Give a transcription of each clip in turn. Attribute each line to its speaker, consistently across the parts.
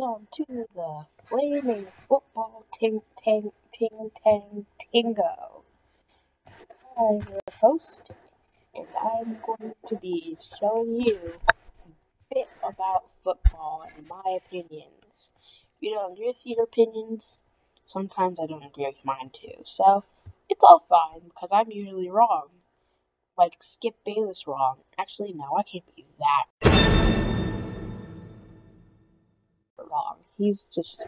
Speaker 1: Welcome to the Flaming Football Ting Tang Ting Tang Tingo. I'm your host, and I'm going to be showing you a bit about football and my opinions. If you don't agree with your opinions, sometimes I don't agree with mine too. So it's all fine because I'm usually wrong. Like Skip Bayless wrong. Actually, no, I can't be that wrong. He's just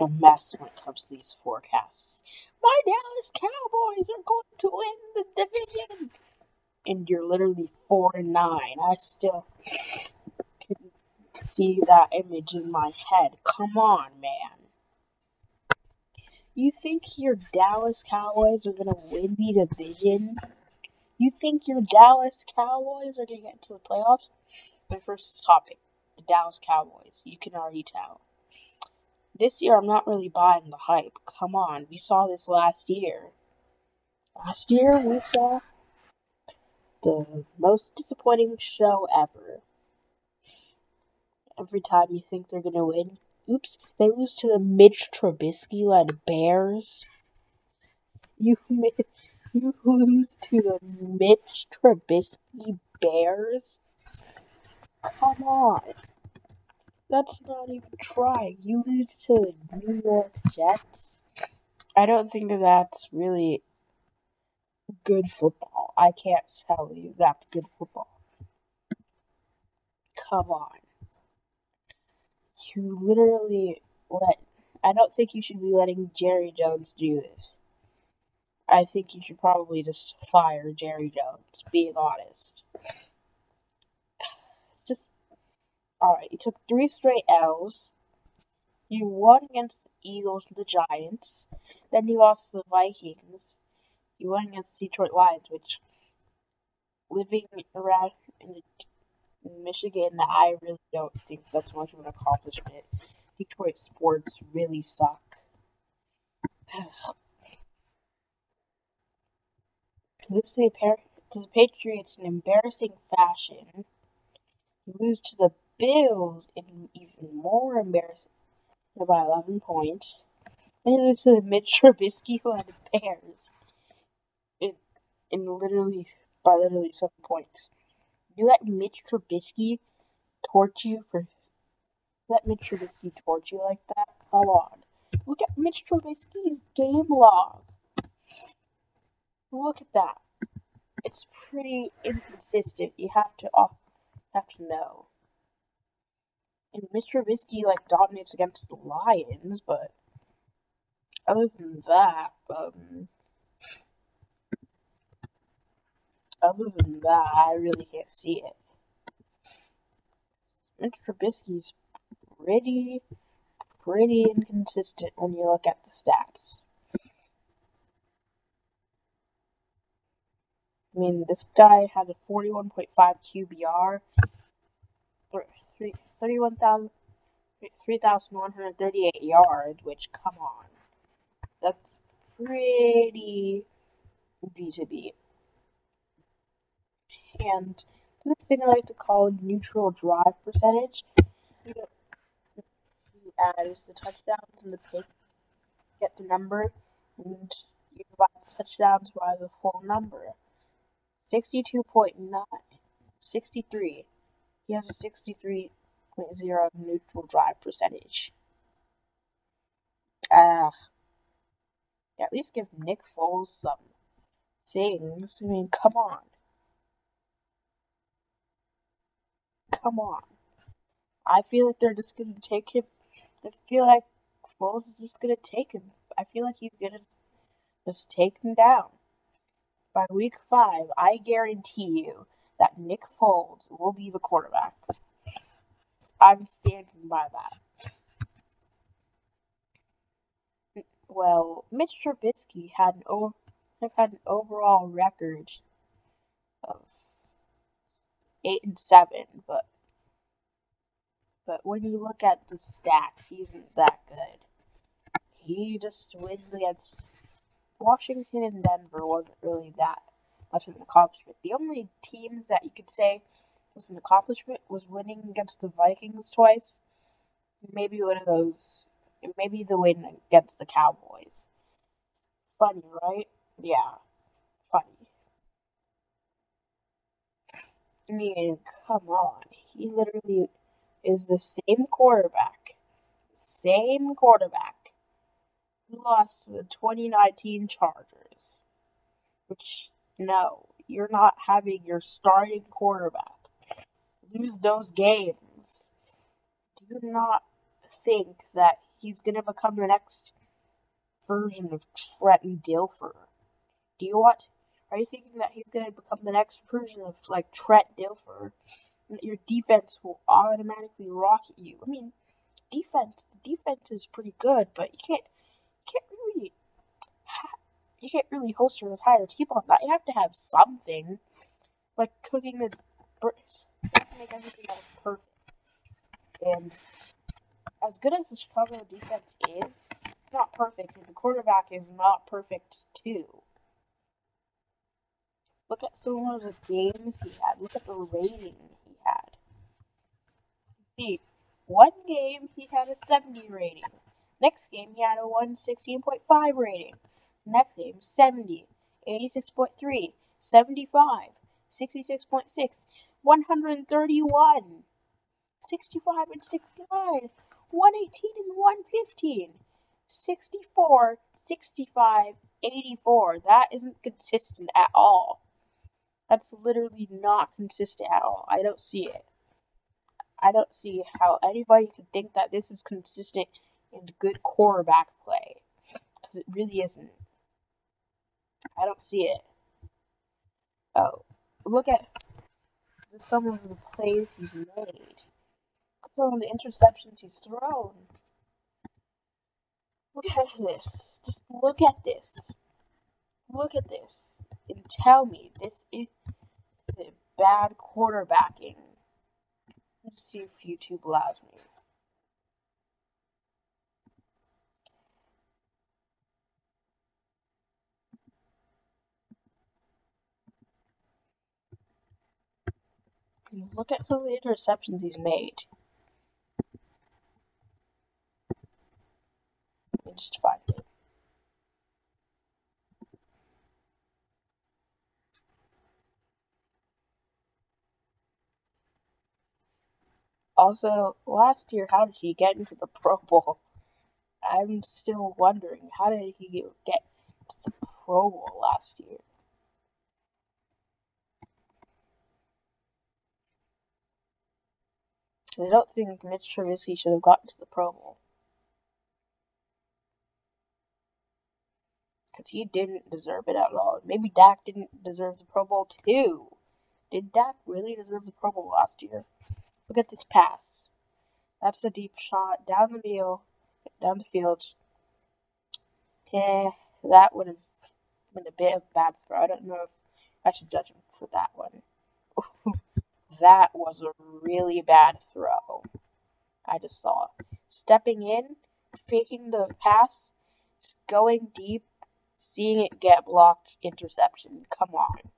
Speaker 1: a mess when it comes to these forecasts. My Dallas Cowboys are going to win the division, and you're literally four and nine. I still can see that image in my head. Come on, man. You think your Dallas Cowboys are gonna win the division? You think your Dallas Cowboys are gonna get to the playoffs? My first topic the Dallas Cowboys. You can already tell. This year, I'm not really buying the hype. Come on, we saw this last year. Last year, we saw the most disappointing show ever. Every time you think they're gonna win, oops, they lose to the Mitch Trubisky led Bears. You you lose to the Mitch Trubisky Bears. Come on. That's not even trying. You lose to the New York Jets. I don't think that's really good football. I can't tell you that's good football. Come on. You literally let. I don't think you should be letting Jerry Jones do this. I think you should probably just fire Jerry Jones, being honest. Alright, you took three straight L's. You won against the Eagles and the Giants. Then you lost to the Vikings. You won against the Detroit Lions, which living around in, Michigan, I really don't think that's much of an accomplishment. Detroit sports really suck. lose to the Patriots in embarrassing fashion. Lose to the Bills in even more embarrassing by 11 points. And it was the Mitch Trubisky led Bears in, in literally by literally seven points. You let Mitch Trubisky torch you for let Mitch Trubisky torch you like that? Come on. Look at Mitch Trubisky's game log. Look at that. It's pretty inconsistent. You have to off have to know. And Mitch Trubisky like dominates against the Lions, but other than that, um, other than that, I really can't see it. Mitch Trubisky's pretty, pretty inconsistent when you look at the stats. I mean, this guy had a 41.5 QBR, three, 3,138 yards, which, come on, that's pretty easy to beat. And this thing I like to call neutral drive percentage. You, know, you add the touchdowns and the pick, get the number, and you divide the touchdowns by the full number. 62.9, 63. He has a 63 0.0 neutral drive percentage. Uh, at least give Nick Foles some things. I mean, come on. Come on. I feel like they're just gonna take him. I feel like Foles is just gonna take him. I feel like he's gonna just take him down. By week five, I guarantee you that Nick Foles will be the quarterback. I'm standing by that. Well, Mitch Trubisky had an over, had an overall record of eight and seven, but but when you look at the stats, he isn't that good. He just wins against Washington and Denver wasn't really that much of an accomplishment. The only teams that you could say was an accomplishment was winning against the Vikings twice. maybe one of those. Maybe the win against the Cowboys. Funny, right? Yeah, funny. I mean, come on. He literally is the same quarterback. Same quarterback who lost to the 2019 Chargers. Which, no, you're not having your starting quarterback lose those games. Do not think that he's going to become the next version of Trent Dilfer? Do you what? Are you thinking that he's going to become the next version of like Trent Dilfer? And your defense will automatically rocket you. I mean, defense. The defense is pretty good, but you can't you can't really you can't really host your entire team on that. You have to have something like cooking the to make everything else perfect. And as good as the Chicago defense is, it's not perfect, and the quarterback is not perfect too. Look at some of the games he had. Look at the rating he had. See, one game he had a 70 rating. Next game he had a 116.5 rating. Next game 70, 86.3, 75, 66.6, 131, 65 and 69, 118 and 115, 64, 65, 84. That isn't consistent at all. That's literally not consistent at all. I don't see it. I don't see how anybody could think that this is consistent and good quarterback play. Because it really isn't. I don't see it. Oh, look at some of the plays he's made. Some of the interceptions he's thrown. Look at this. Just look at this. Look at this. And tell me this is bad quarterbacking. Let's see if YouTube allows me. Look at some of the interceptions he's made. Just find. Also, last year, how did he get into the Pro Bowl? I'm still wondering, how did he get to the Pro Bowl last year? Because I don't think Mitch Trubisky should have gotten to the Pro Bowl. Because he didn't deserve it at all. Maybe Dak didn't deserve the Pro Bowl too. Did Dak really deserve the Pro Bowl last year? Look at this pass. That's a deep shot down the field. Down the field. Yeah, that would have been a bit of a bad throw. I don't know if I should judge him for that one. That was a really bad throw. I just saw. Stepping in, faking the pass, going deep, seeing it get blocked, interception. Come on.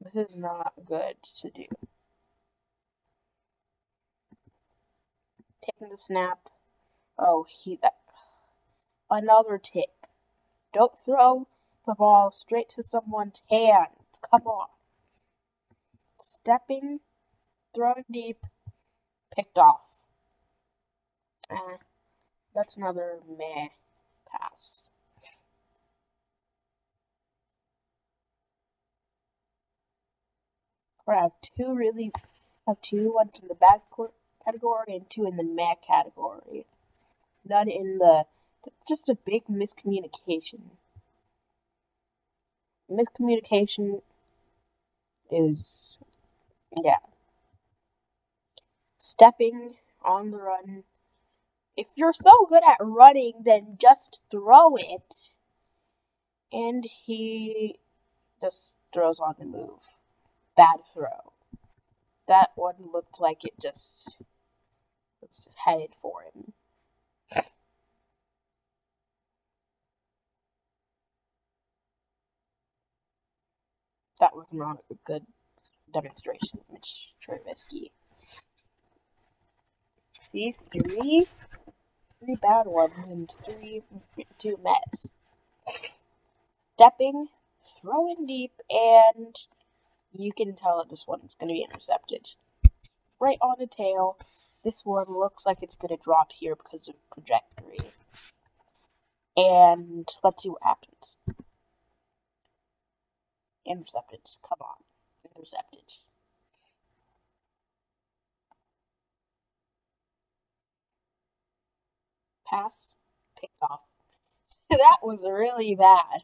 Speaker 1: This is not good to do. Taking the snap. Oh, he that another tip. Don't throw the ball straight to someone's hands. Come on stepping, throwing deep, picked off. Eh, that's another meh pass. I have two really, have two ones in the bad category and two in the meh category. None in the, just a big miscommunication. Miscommunication is yeah. Stepping on the run. If you're so good at running, then just throw it. And he just throws on the move. Bad throw. That one looked like it just was headed for him. That was not a good demonstration of Mitch Trubisky. See, three, three bad ones and three, two mess. Stepping, throwing deep, and you can tell that this one's going to be intercepted. Right on the tail. This one looks like it's going to drop here because of trajectory. And let's see what happens. Intercepted. Come on. Pass. Picked off. that was really bad.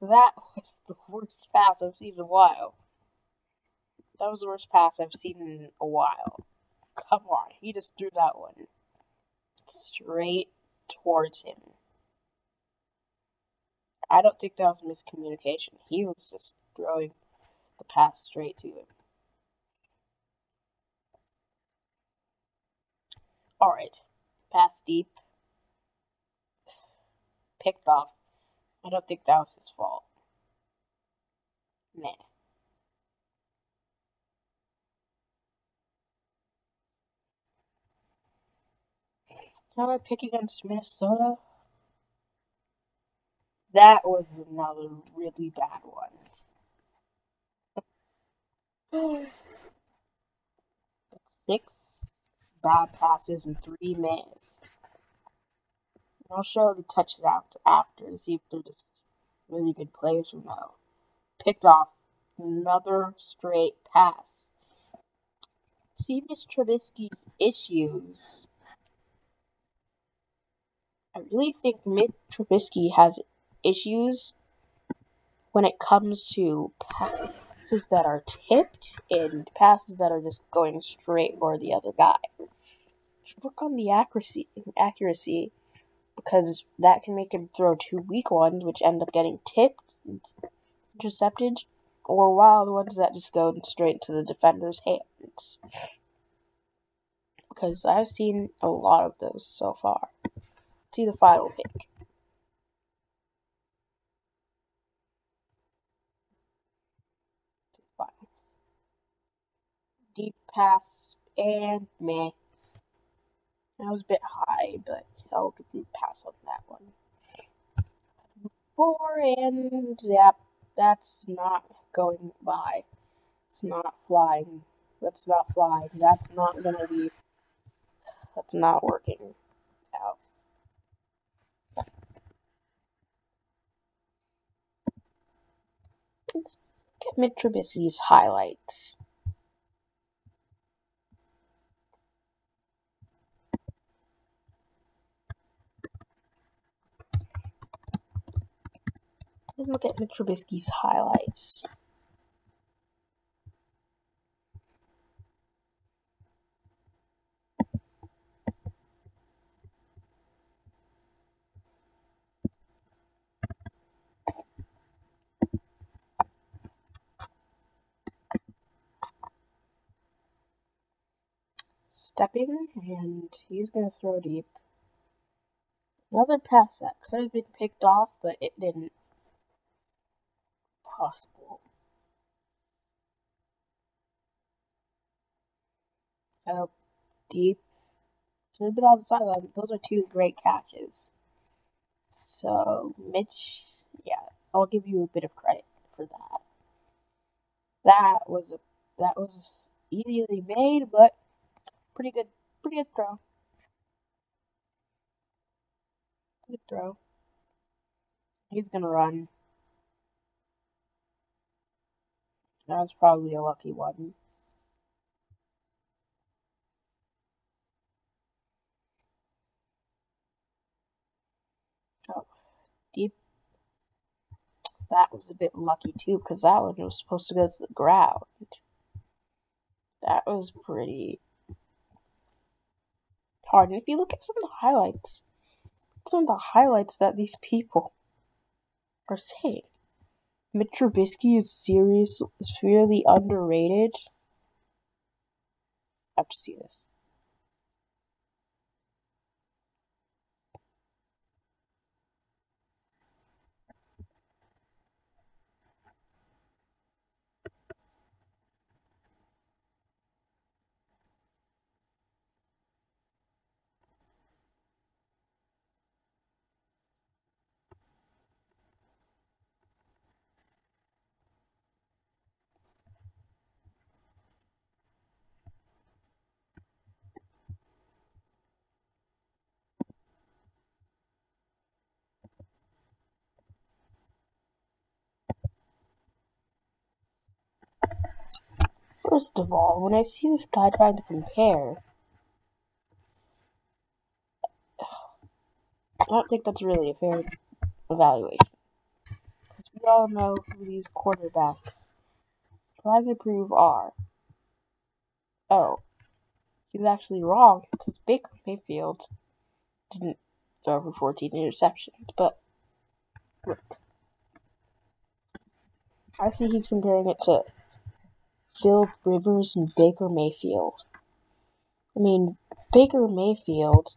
Speaker 1: That was the worst pass I've seen in a while. That was the worst pass I've seen in a while. Come on, he just threw that one straight towards him. I don't think that was miscommunication. He was just throwing the pass straight to him. Alright, pass deep. Picked off. I don't think that was his fault. Meh. Now I pick against Minnesota. That was another really bad one. Six bad passes and three misses. I'll show the touchdowns after to see if they're just really good players or no. Picked off another straight pass. See Mitch Trubisky's issues I really think Mitch Trubisky has issues when it comes to passes that are tipped and passes that are just going straight for the other guy. Work on the accuracy accuracy because that can make him throw two weak ones which end up getting tipped, intercepted, or wild ones that just go straight to the defender's hands. Because I've seen a lot of those so far see the final pick. Deep pass and meh. That was a bit high, but I'll pass on that one. Four and yep, that's not going by. It's not flying. That's not flying. That's not gonna be. That's not working out. Get Mitch Trubisky's highlights. Let's look at Mitch Trubisky's highlights. stepping, and he's going to throw deep. Another pass that could have been picked off, but it didn't. Possible. Deep. Should have been on the sideline. Those are two great catches. So, Mitch, yeah, I'll give you a bit of credit for that. That was a that was easily made, but Pretty good. Pretty good throw. Good throw. He's gonna run. That was probably a lucky one. Oh, deep. That was a bit lucky too, because that one was supposed to go to the ground. That was pretty hard. And if you look at some of the highlights, some of the highlights that these people are saying, Mitch Trubisky is serious, severely underrated. I have to see this. First of all, when I see this guy trying to compare, I don't think that's really a fair evaluation. Because we all know who these quarterbacks trying to prove are. Oh, he's actually wrong because Baker Mayfield didn't throw for 14 interceptions, but look. I see he's comparing it to Philip Rivers and Baker Mayfield. I mean, Baker Mayfield,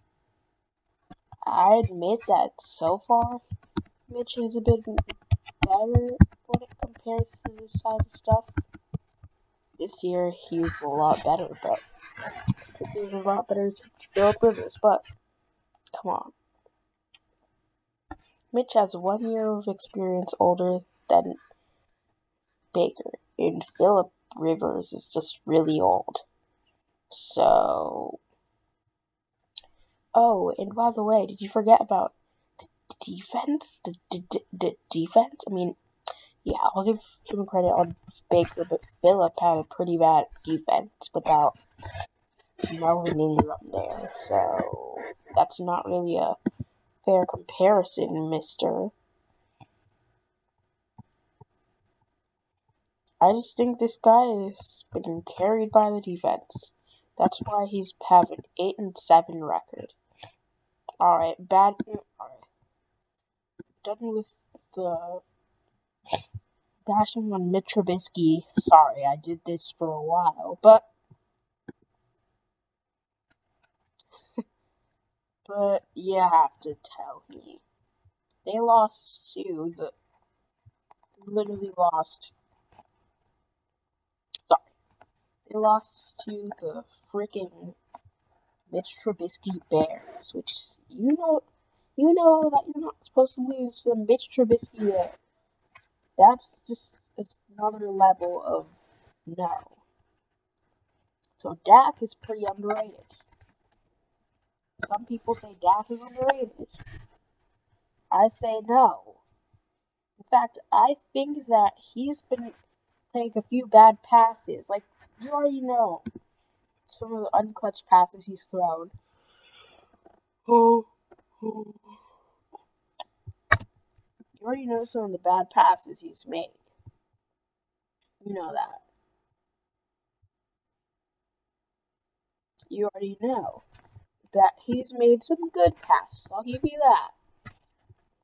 Speaker 1: I admit that so far, Mitch has a bit better when it compares to this type of stuff. This year, he was a lot better, but this is a lot better to Philip Rivers, but come on. Mitch has one year of experience older than Baker, and Philip Rivers is just really old. So. Oh, and by the way, did you forget about the defense? The, the, the defense? I mean, yeah, I'll give him credit on Baker, but Philip had a pretty bad defense without Melvin Ingram there. So that's not really a fair comparison, mister. I just think this guy has been carried by the defense. That's why he's having eight and seven record. All right, bad. All right, done with the bashing on Mitch Trubisky. Sorry, I did this for a while, but but you have to tell me they lost to the literally lost They lost to the freaking Mitch Trubisky Bears, which you know, you know that you're not supposed to lose to the Mitch Trubisky Bears. That's just another level of no. So Dak is pretty underrated. Some people say Dak is underrated. I say no. In fact, I think that he's been playing a few bad passes. Like you already know some of the unclutched passes he's thrown. Oh, oh. You already know some of the bad passes he's made. You know that. You already know that he's made some good passes. I'll give you that.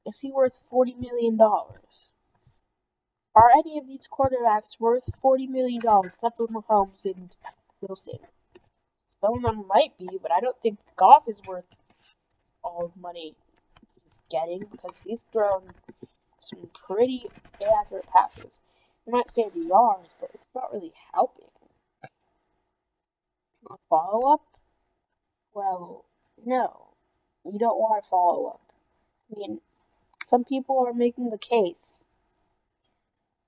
Speaker 1: Is he worth $40 million? Are any of these quarterbacks worth $40 million except for Mahomes and Wilson? Some of them might be, but I don't think Goff is worth all the money he's getting because he's thrown some pretty inaccurate passes. You might say the yards, but it's not really helping. A follow up? Well, no. You don't want to follow up. I mean, some people are making the case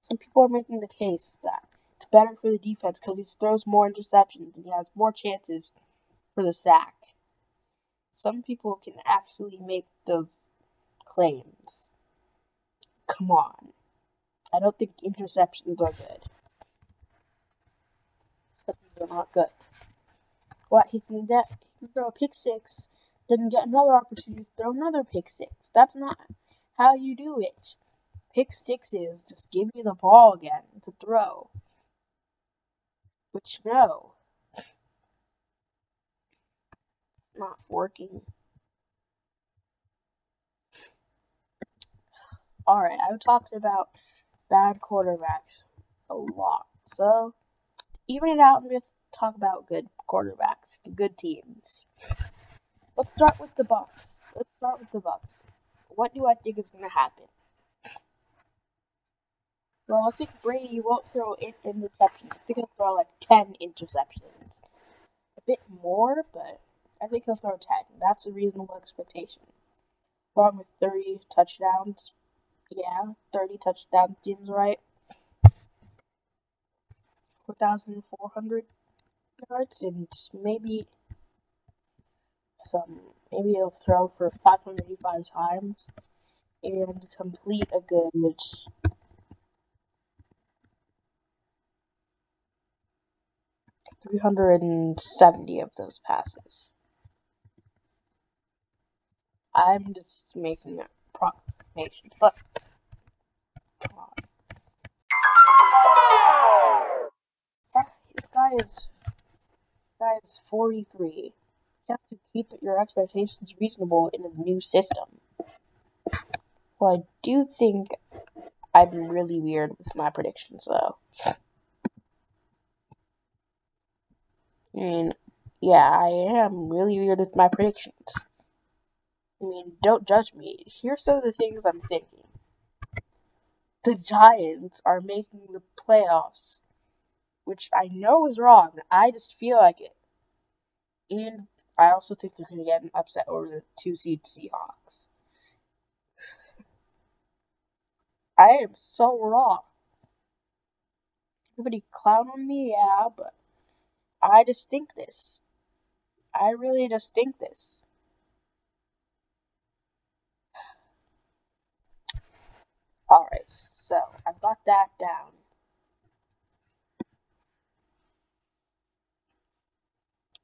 Speaker 1: some people are making the case that it's better for the defense because he throws more interceptions and he has more chances for the sack. Some people can actually make those claims. Come on. I don't think interceptions are good. Interceptions are not good. What he can get, he can throw a pick six, then get another opportunity to throw another pick six. That's not how you do it pick sixes. Just give me the ball again to throw. Which, no. Not working. Alright, I've talked about bad quarterbacks a lot. So, even it out, I'm going to talk about good quarterbacks, good teams. Let's start with the Bucks. Let's start with the Bucks. What do I think is going to happen? Well, I think Brady won't throw in interceptions. I think he'll throw like 10 interceptions. A bit more, but I think he'll throw 10. That's a reasonable expectation. Along with 30 touchdowns. Yeah, 30 touchdowns seems right. 4,400 yards and maybe some, maybe he'll throw for 585 times and complete a good 370 of those passes. I'm just making an approximation, but come on. Yeah, this guy is this guy is 43. You have to keep your expectations reasonable in a new system. Well, I do think I'm really weird with my predictions, though. I mean, yeah, I am really weird with my predictions. I mean, don't judge me. Here's some of the things I'm thinking. The Giants are making the playoffs, which I know is wrong. I just feel like it. And I also think they're going to get an upset over the two seed Seahawks. I am so wrong. Everybody clown on me, yeah, but I just think this. I really just think this. Alright, so I've got that down.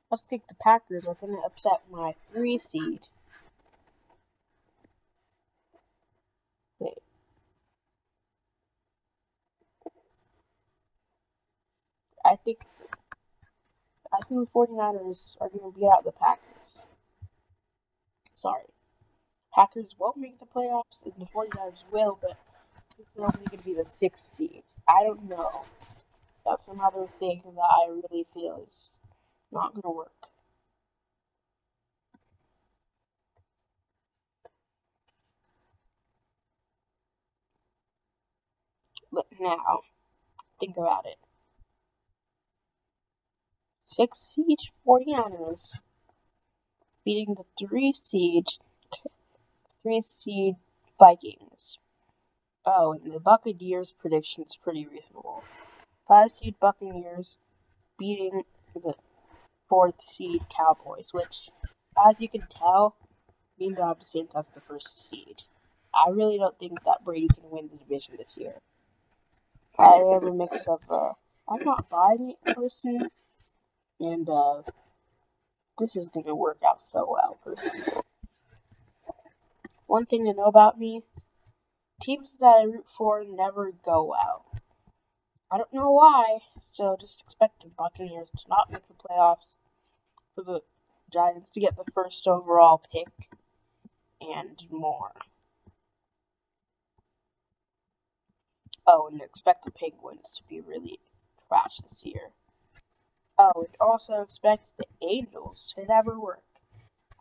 Speaker 1: Also take the Packers are going to upset my three seed. Wait. I think I think the 49ers are going to beat out the Packers. Sorry. Packers won't make the playoffs, and the 49ers will, but they're only going to be the sixth seed. I don't know. That's another thing that I really feel is not going to work. But now, think about it. Six seed 49ers beating the three seed three seed Vikings. Oh, and the Buccaneers prediction is pretty reasonable. Five seed Buccaneers beating the fourth seed Cowboys, which, as you can tell, means have the same as the first seed. I really don't think that Brady can win the division this year. I am a mix of, uh, I'm not buying it person, and, uh, this is gonna work out so well. One thing to know about me teams that I root for never go well. I don't know why, so just expect the Buccaneers to not make the playoffs, for the Giants to get the first overall pick, and more. Oh, and expect the Penguins to be really trash this year. Oh, and also expect the Angels to never work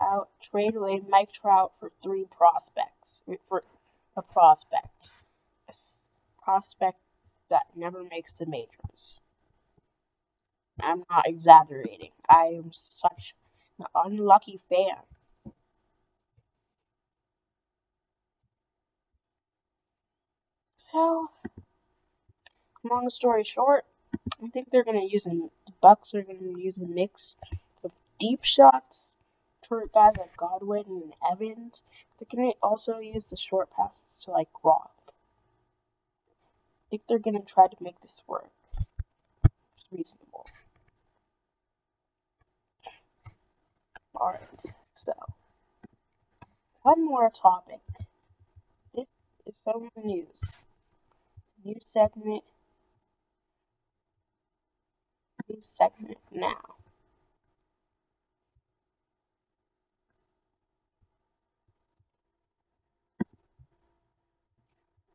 Speaker 1: out trade away Mike Trout for three prospects. Eh, for a prospect. A prospect that never makes the majors. I'm not exaggerating. I am such an unlucky fan. So, long story short, I think they're gonna use a the Bucks are gonna use a mix of deep shots for guys like Godwin and Evans. They can also use the short passes to like Gronk. I think they're gonna try to make this work. It's reasonable. Alright, so one more topic. This is some news. New segment. New segment now.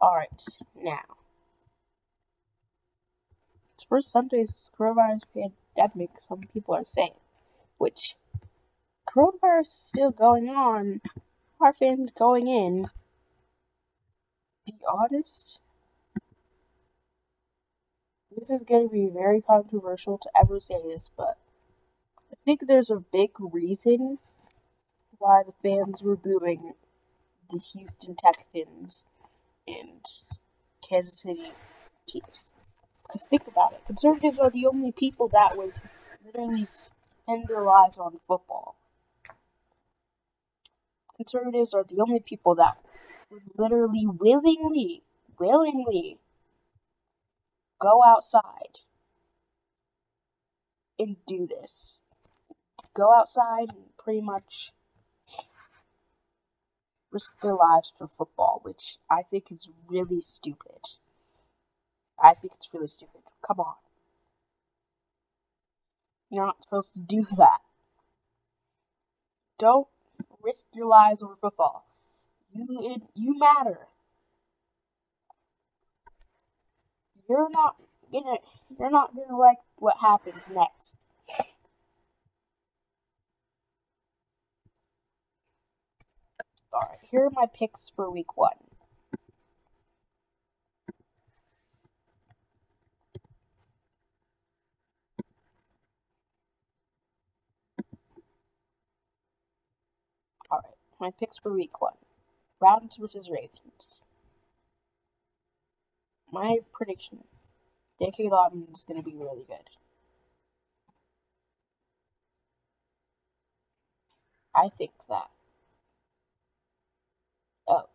Speaker 1: Alright, now. It's first Sunday's coronavirus pandemic, some people are saying. Which, coronavirus is still going on. Our fans going in. The honest. This is going to be very controversial to ever say this, but I think there's a big reason why the fans were booing the Houston Texans and Kansas City Chiefs. Because think about it, conservatives are the only people that would literally spend their lives on football. Conservatives are the only people that would literally willingly, willingly go outside and do this. Go outside and pretty much risk their lives for football, which I think is really stupid. I think it's really stupid. Come on. You're not supposed to do that. Don't risk your lives over football. You it, you matter. You're not gonna you're not gonna like what happens next. Alright, here are my picks for week one. Alright, my picks for week one. Browns versus Ravens. My prediction. J.K. Dobbins is going to be really good. I think that. Oh.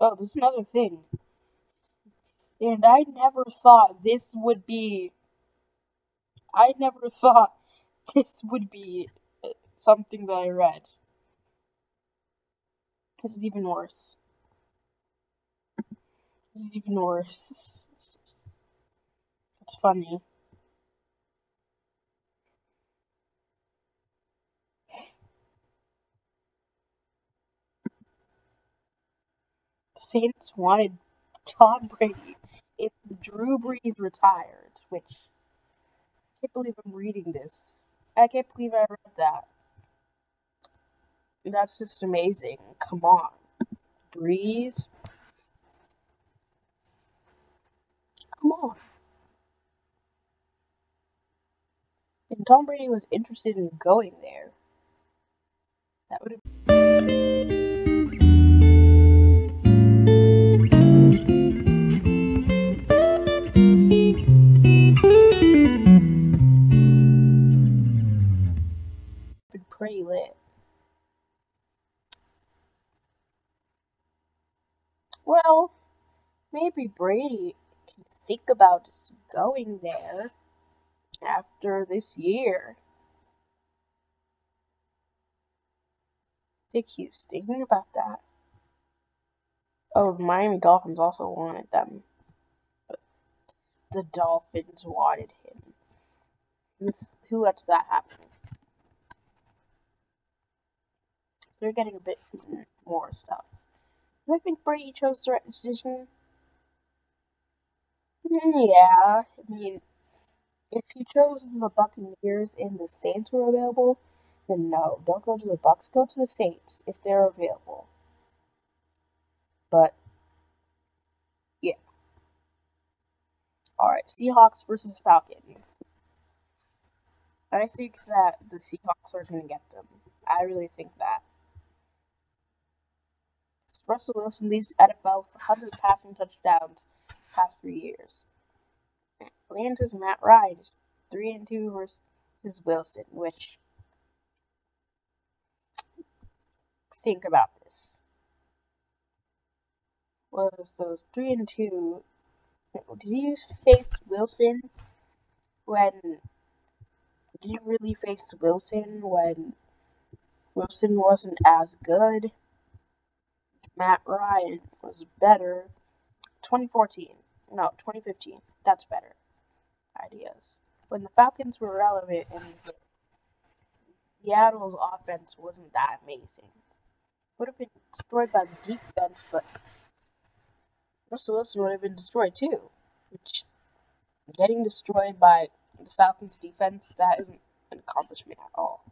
Speaker 1: Oh, there's another thing. And I never thought this would be. I never thought this would be uh, something that I read. This is even worse. This is even worse. It's funny. Saints wanted Tom Brady if Drew Brees retired, which I can't believe I'm reading this. I can't believe I read that. That's just amazing. Come on. Brees. On. And Tom Brady was interested in going there. That would have been pretty lit. Well, maybe Brady think about going there after this year. I think he's thinking about that. Oh, the Miami Dolphins also wanted them. But the Dolphins wanted him. Who, lets that happen? They're getting a bit more stuff. I think Brady chose the right decision? Yeah, I mean, if you chose the Buccaneers and the Saints were available, then no, don't go to the Bucks. Go to the Saints if they're available. But yeah, all right. Seahawks versus Falcons. I think that the Seahawks are going to get them. I really think that. Russell Wilson leads NFL with 100 passing touchdowns past three years. Atlanta's Matt Ryan is three and two versus Wilson, which think about this. Was those three and two? Did you face Wilson when? Did you really face Wilson when Wilson wasn't as good? Matt Ryan was better. 2014. No, 2015. That's better. Ideas. When the Falcons were relevant and Seattle's offense wasn't that amazing. Would have been destroyed by the defense, but Russell Wilson would have been destroyed too. Which, getting destroyed by the Falcons defense, that isn't an accomplishment at all.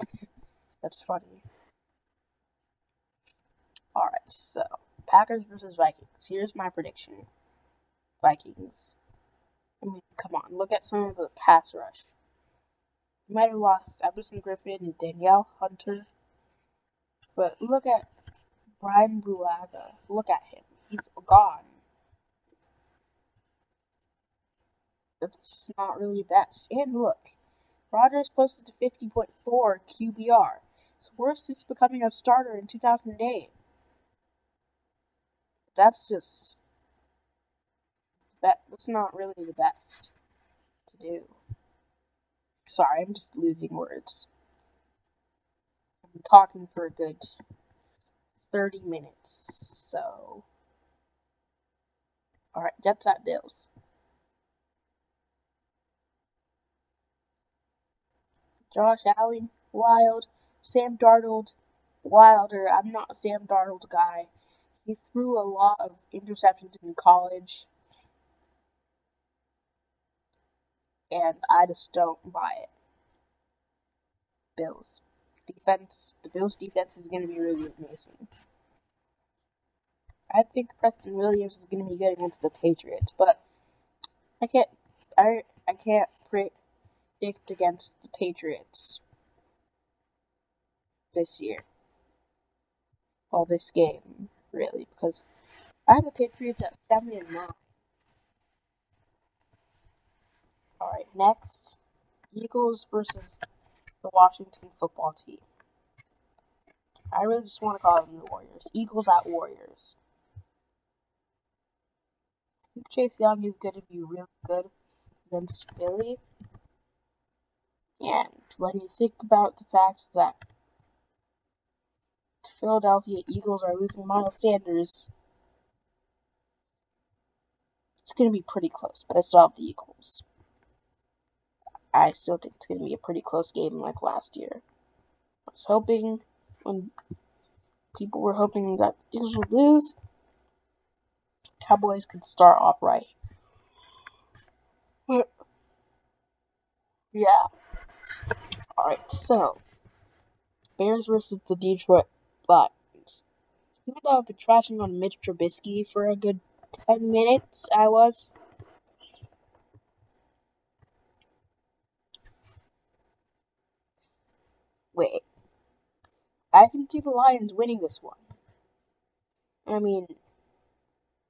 Speaker 1: That's funny. Alright, so Packers versus Vikings. Here's my prediction. Vikings. I mean, come on, look at some of the pass rush. You might have lost Everson Griffen and Danielle Hunter, but look at Bryan Bulaga. Look at him. He's gone. That's not really best. And look, Rodgers posted a 50.4 QBR. It's worse since becoming a starter in 2008 that's just that's not really the best to do. Sorry, I'm just losing words. I've been talking for a good 30 minutes, so. Alright, Jets at Bills. Josh Allen, wild. Sam Darnold, wilder. I'm not a Sam Darnold guy. He threw a lot of interceptions in college. And I just don't buy it. Bills. Defense. The Bills defense is going to be really amazing. I think Preston Williams is going to be good against the Patriots, but I can't. I I can't predict against the Patriots this year. Well, this game, really, because I have the Patriots at 7 and 9. Alright, next Eagles versus the Washington football team. I really just want to call them the Warriors. Eagles at Warriors. I think Chase Young is going to be really good against Philly. And when you think about the fact that Philadelphia Eagles are losing Miles Sanders, it's going to be pretty close, but I still have the Eagles. I still think it's going to be a pretty close game like last year. I was hoping when people were hoping that the Eagles would lose, Cowboys could start off right. yeah. Alright, so Bears versus the Detroit Lions. Even though I've been trashing on Mitch Trubisky for a good 10 minutes, I was. Wait. I can see the Lions winning this one. I mean,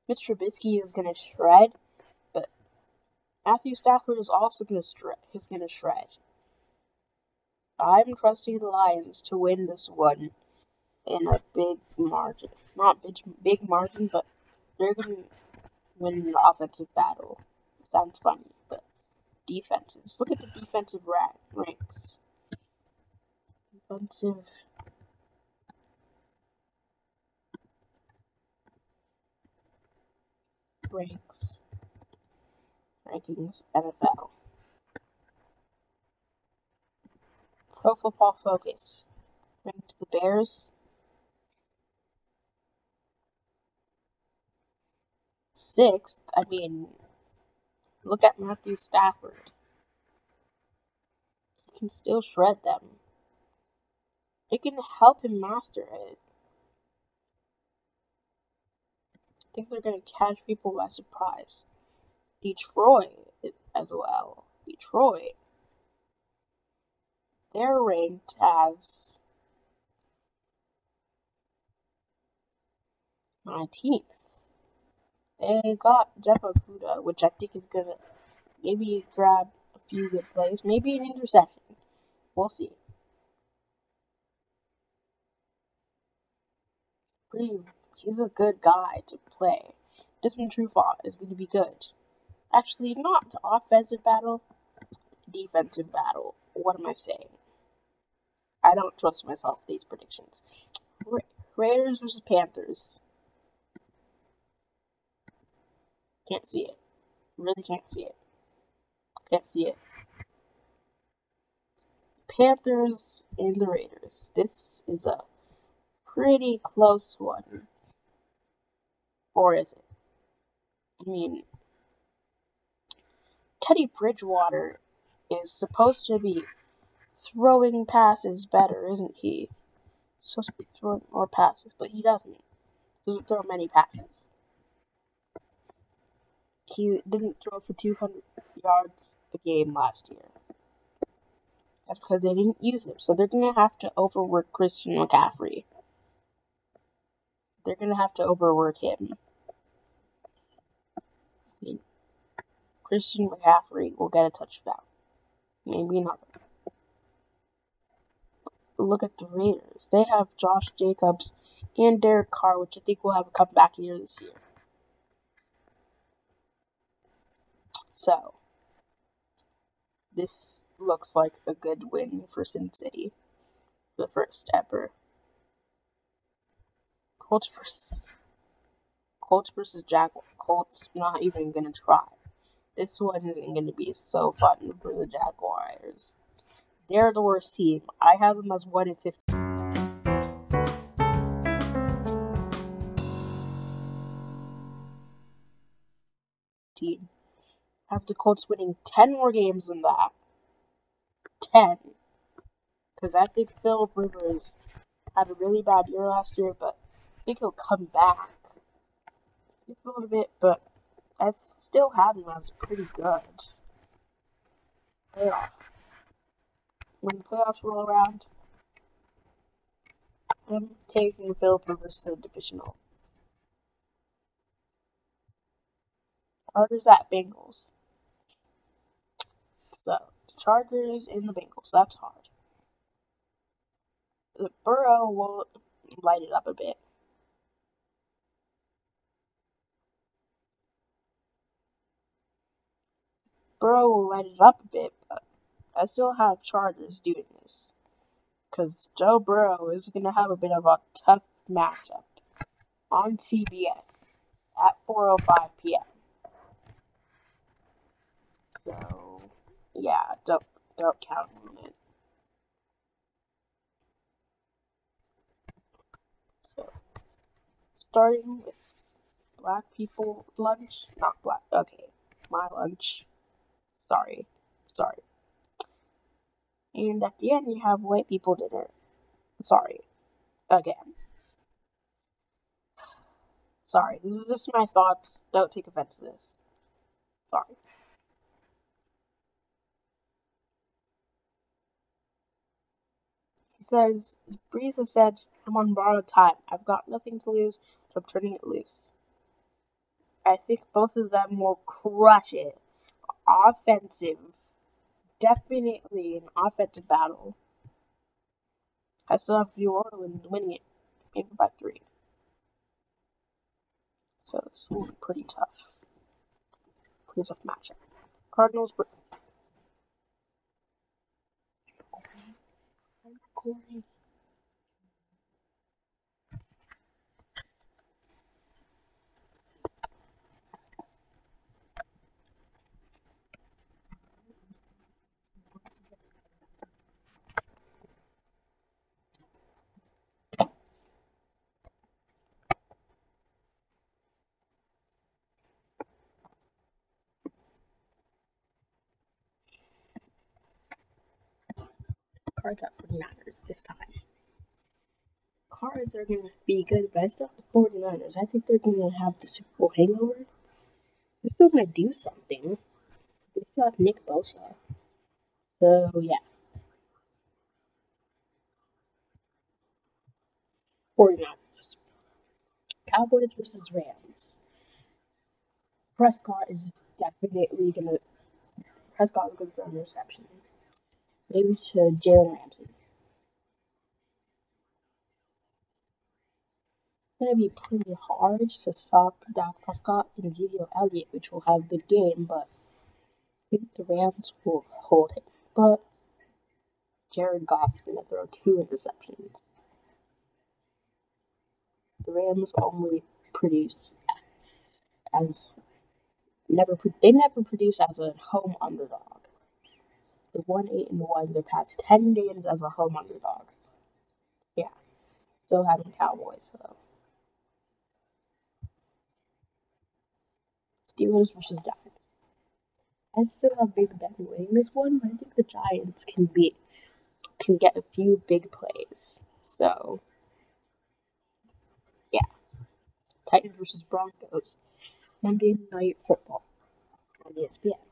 Speaker 1: Mitch Trubisky is gonna shred, but Matthew Stafford is also gonna shred. He's gonna shred. I'm trusting the Lions to win this one in a big margin. Not big, big margin, but they're to win the offensive battle. Sounds funny, but defenses. Look at the defensive ranks. Defensive. ranks. Rankings NFL. Pro Football Focus ranked the Bears sixth. I mean, look at Matthew Stafford. He can still shred them. It can help him master it. I think they're going to catch people by surprise. Detroit as well. Detroit they're ranked as 19th. They got Jeff Okudah, which I think is gonna maybe grab a few good plays, maybe an interception. We'll see. Pretty, he's a good guy to play. Desmond Trufant is going to be good. Actually, not offensive battle, defensive battle. What am I saying? I don't trust myself with these predictions. Ra- Raiders versus Panthers. Can't see it. Really can't see it. Can't see it. Panthers and the Raiders. This is a pretty close one. Or is it? I mean, Teddy Bridgewater is supposed to be throwing passes better, isn't he? Supposed to be throwing more passes, but he doesn't. Doesn't throw many passes. He didn't throw for 200 yards a game last year. That's because they didn't use him. So they're going to have to overwork Christian McCaffrey. They're going to have to overwork him. I mean, Christian McCaffrey will get a touchdown. Maybe another look at the Raiders. They have Josh Jacobs and Derek Carr, which I think will have a comeback year this year. So, this looks like a good win for Sin City. The first ever. Colts versus Colts versus Jaguars. Colts not even gonna try. This one isn't gonna be so fun for the Jaguars. They're the worst team. I have them as one in fifteen. Have the Colts winning ten more games than that. Ten. Because I think Philip Rivers had a really bad year last year, but I think he'll come back. Just a little bit, but I still have him as pretty good. Playoff. When the playoffs roll around, I'm taking Philip Rivers to the divisional. Oh, Chargers at Bengals. So, the Chargers and the Bengals. That's hard. The Burrow will light it up a bit. Burrow will light it up a bit, but I still have Chargers doing this. Because Joe Burrow is going to have a bit of a tough matchup on TBS at 4.05 p.m. So, yeah, don't, don't count on it. So, starting with black people lunch, not black, okay, my lunch. Sorry. Sorry. And at the end, you have white people dinner. Sorry. Again. Sorry, this is just my thoughts. Don't take offense to this. Sorry. He says, Brees has said, I'm on borrowed time. I've got nothing to lose, so I'm turning it loose. I think both of them will crush it offensive, definitely an offensive battle. I still have New Orleans winning it, maybe by three. So it's pretty tough. Pretty tough matchup. Cardinals. I'm cards at 49ers this time. Cards are going to be good, but I still have the 49ers. I think they're going to have the Super Bowl hangover. They're still going to do something. They still have Nick Bosa. So, yeah. 49ers. Cowboys versus Rams. Prescott is definitely going to. Prescott is going to throw an interception. Maybe to Jalen Ramsey. It's going to be pretty hard to stop Dak Prescott and Ezekiel Elliott, which will have a good game, but I think the Rams will hold it. But Jared Goff is going to throw two interceptions. The Rams only produce as never they never produce as a home underdog. The one eight and one. Their past ten games as a home underdog. Yeah, still having Cowboys though. Steelers versus Giants. I still have Big Ben winning this one, but I think the Giants can beat can get a few big plays. So yeah. Titans versus Broncos. Monday night football on ESPN.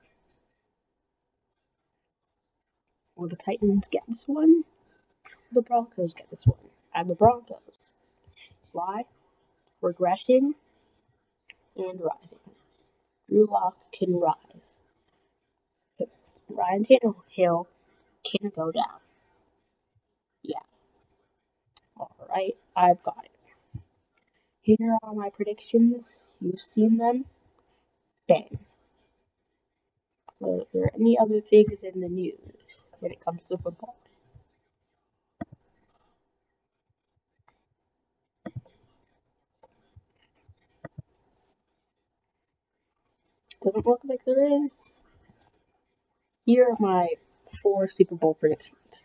Speaker 1: Will the Titans get this one? Will the Broncos get this one? And the Broncos. Why? Regression and rising. Drew Lock can rise. Ryan Tannehill can go down. Yeah. Alright, I've got it. Here are my predictions. You've seen them. Bang. Are there any other things in the news when it comes to football? Doesn't look like there is. Here are my four Super Bowl predictions.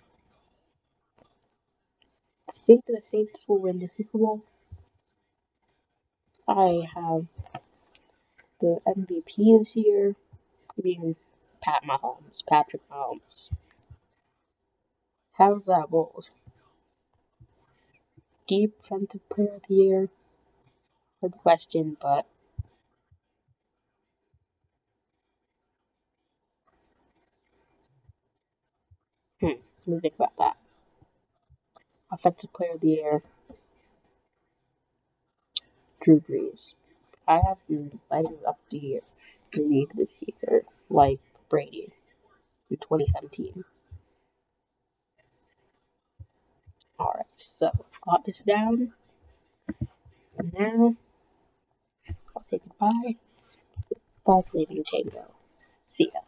Speaker 1: I think the Saints will win the Super Bowl. I have the MVP this year being Pat Mahomes, Patrick Mahomes. How's that Bulls? Deep defensive Player of the Year? Good question, but hmm, let me think about that. Offensive Player of the Year. Drew Brees. I have been lighting up the year, the league this year, like Brady in 2017. Alright, so I've got this down. And now I'll say goodbye. Ball flaming tango. See ya.